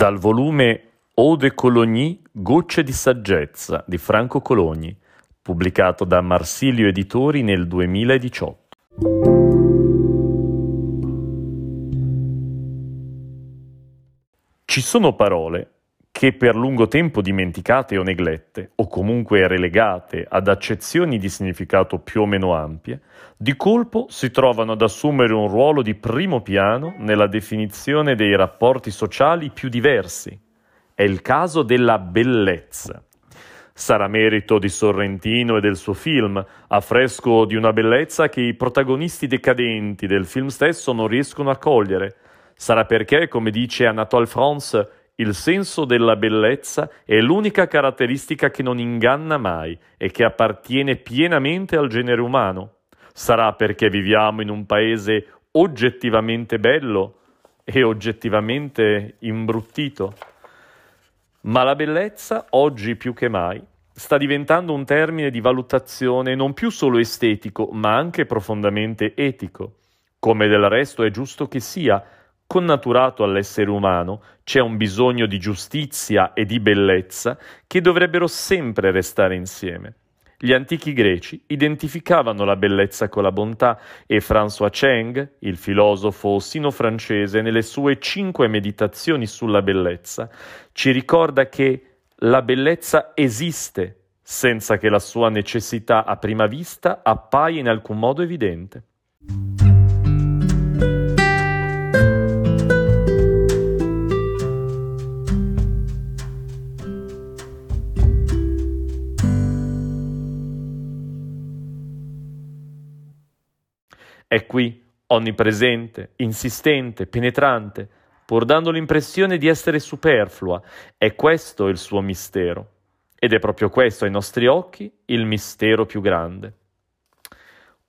Dal volume Eau de Cologne, Gocce di saggezza di Franco Cologni, pubblicato da Marsilio Editori nel 2018. Ci sono parole che per lungo tempo dimenticate o neglette, o comunque relegate ad accezioni di significato più o meno ampie, di colpo si trovano ad assumere un ruolo di primo piano nella definizione dei rapporti sociali più diversi. È il caso della bellezza. Sarà merito di Sorrentino e del suo film, affresco di una bellezza che i protagonisti decadenti del film stesso non riescono a cogliere. Sarà perché, come dice Anatole France, il senso della bellezza è l'unica caratteristica che non inganna mai e che appartiene pienamente al genere umano. Sarà perché viviamo in un paese oggettivamente bello e oggettivamente imbruttito. Ma la bellezza, oggi più che mai, sta diventando un termine di valutazione non più solo estetico, ma anche profondamente etico. Come del resto è giusto che sia, connaturato all'essere umano, c'è un bisogno di giustizia e di bellezza che dovrebbero sempre restare insieme. Gli antichi greci identificavano la bellezza con la bontà e François Cheng, il filosofo sino-francese, nelle sue cinque meditazioni sulla bellezza, ci ricorda che la bellezza esiste senza che la sua necessità a prima vista appaia in alcun modo evidente. È qui, onnipresente, insistente, penetrante, pur dando l'impressione di essere superflua. È questo il suo mistero. Ed è proprio questo ai nostri occhi il mistero più grande.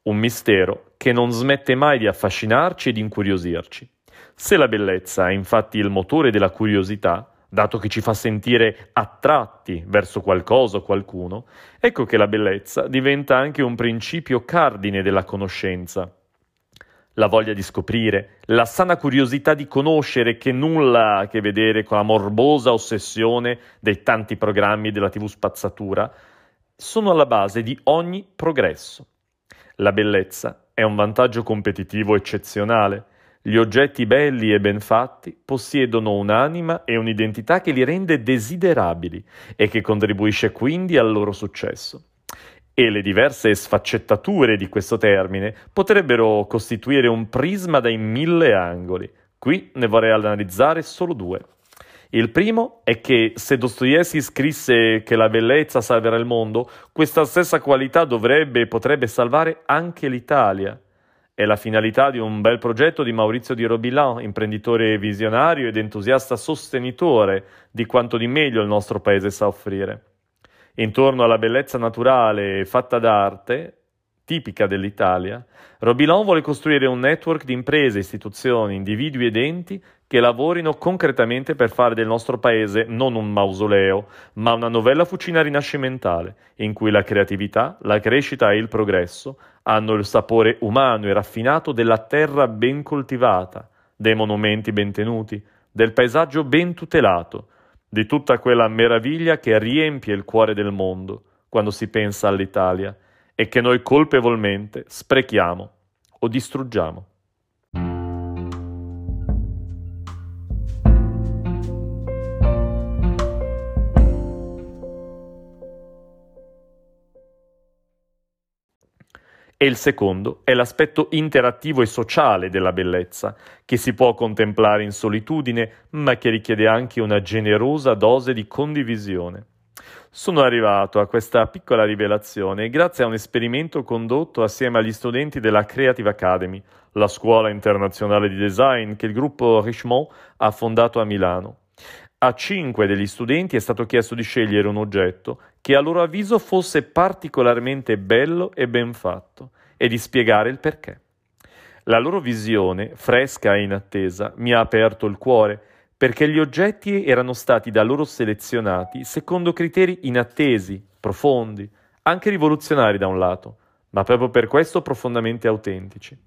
Un mistero che non smette mai di affascinarci e di incuriosirci. Se la bellezza è infatti il motore della curiosità, dato che ci fa sentire attratti verso qualcosa o qualcuno, ecco che la bellezza diventa anche un principio cardine della conoscenza la voglia di scoprire, la sana curiosità di conoscere che nulla ha a che vedere con la morbosa ossessione dei tanti programmi della TV spazzatura, sono alla base di ogni progresso. La bellezza è un vantaggio competitivo eccezionale. Gli oggetti belli e ben fatti possiedono un'anima e un'identità che li rende desiderabili e che contribuisce quindi al loro successo e le diverse sfaccettature di questo termine potrebbero costituire un prisma dai mille angoli. Qui ne vorrei analizzare solo due. Il primo è che se Dostoevsky scrisse che la bellezza salverà il mondo, questa stessa qualità dovrebbe e potrebbe salvare anche l'Italia. È la finalità di un bel progetto di Maurizio di Robilan, imprenditore visionario ed entusiasta sostenitore di quanto di meglio il nostro paese sa offrire intorno alla bellezza naturale fatta d'arte, tipica dell'Italia, Robilon vuole costruire un network di imprese, istituzioni, individui ed enti che lavorino concretamente per fare del nostro paese non un mausoleo, ma una novella fucina rinascimentale, in cui la creatività, la crescita e il progresso hanno il sapore umano e raffinato della terra ben coltivata, dei monumenti ben tenuti, del paesaggio ben tutelato, di tutta quella meraviglia che riempie il cuore del mondo quando si pensa all'Italia e che noi colpevolmente sprechiamo o distruggiamo. E il secondo è l'aspetto interattivo e sociale della bellezza, che si può contemplare in solitudine, ma che richiede anche una generosa dose di condivisione. Sono arrivato a questa piccola rivelazione grazie a un esperimento condotto assieme agli studenti della Creative Academy, la scuola internazionale di design che il gruppo Richemont ha fondato a Milano. A cinque degli studenti è stato chiesto di scegliere un oggetto che a loro avviso fosse particolarmente bello e ben fatto e di spiegare il perché. La loro visione, fresca e inattesa, mi ha aperto il cuore perché gli oggetti erano stati da loro selezionati secondo criteri inattesi, profondi, anche rivoluzionari da un lato, ma proprio per questo profondamente autentici.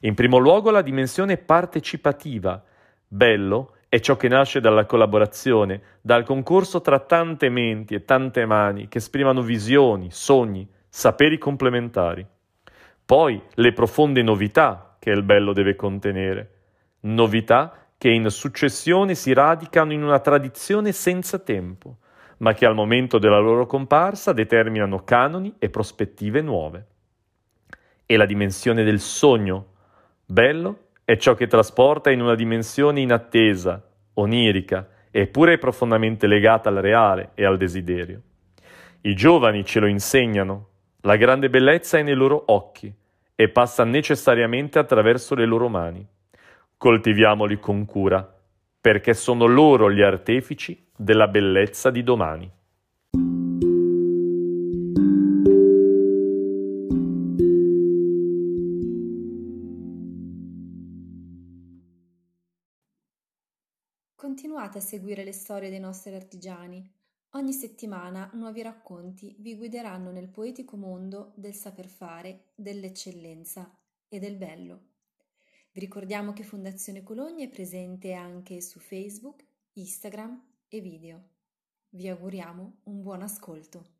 In primo luogo la dimensione partecipativa. Bello è ciò che nasce dalla collaborazione, dal concorso tra tante menti e tante mani che esprimono visioni, sogni, saperi complementari. Poi le profonde novità che il bello deve contenere, novità che in successione si radicano in una tradizione senza tempo, ma che al momento della loro comparsa determinano canoni e prospettive nuove. E la dimensione del sogno, bello, è ciò che trasporta in una dimensione inattesa, onirica, eppure profondamente legata al reale e al desiderio. I giovani ce lo insegnano, la grande bellezza è nei loro occhi e passa necessariamente attraverso le loro mani. Coltiviamoli con cura, perché sono loro gli artefici della bellezza di domani. Continuate a seguire le storie dei nostri artigiani. Ogni settimana nuovi racconti vi guideranno nel poetico mondo del saper fare, dell'eccellenza e del bello. Vi ricordiamo che Fondazione Cologna è presente anche su Facebook, Instagram e video. Vi auguriamo un buon ascolto.